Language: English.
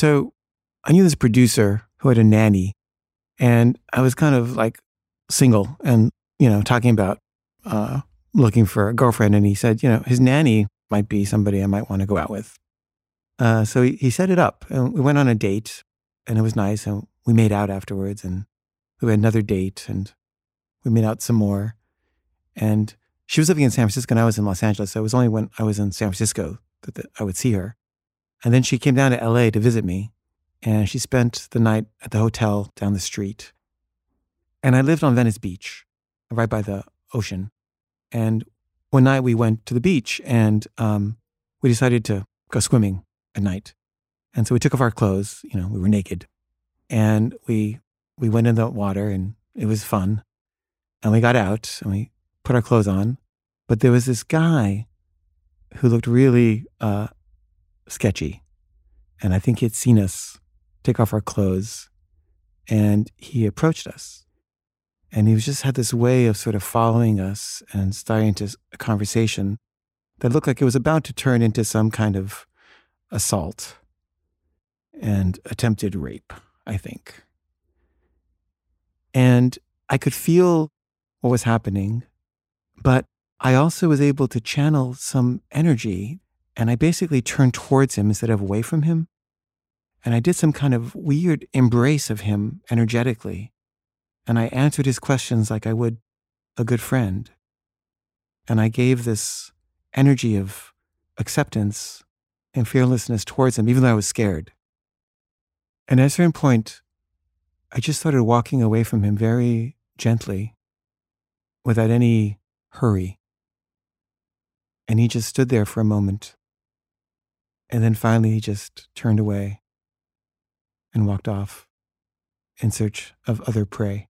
So I knew this producer who had a nanny, and I was kind of like single and, you know, talking about uh, looking for a girlfriend. And he said, you know, his nanny might be somebody I might want to go out with. Uh, so he, he set it up and we went on a date and it was nice. And we made out afterwards and we had another date and we made out some more. And she was living in San Francisco and I was in Los Angeles. So it was only when I was in San Francisco that, that I would see her. And then she came down to LA to visit me and she spent the night at the hotel down the street. And I lived on Venice Beach, right by the ocean. And one night we went to the beach and um, we decided to go swimming at night. And so we took off our clothes, you know, we were naked. And we we went in the water and it was fun. And we got out and we put our clothes on. But there was this guy who looked really uh, sketchy. And I think he had seen us take off our clothes and he approached us. And he just had this way of sort of following us and starting a conversation that looked like it was about to turn into some kind of assault and attempted rape, I think. And I could feel what was happening, but I also was able to channel some energy. And I basically turned towards him instead of away from him. And I did some kind of weird embrace of him energetically. And I answered his questions like I would a good friend. And I gave this energy of acceptance and fearlessness towards him, even though I was scared. And at a certain point, I just started walking away from him very gently, without any hurry. And he just stood there for a moment. And then finally, he just turned away and walked off in search of other prey.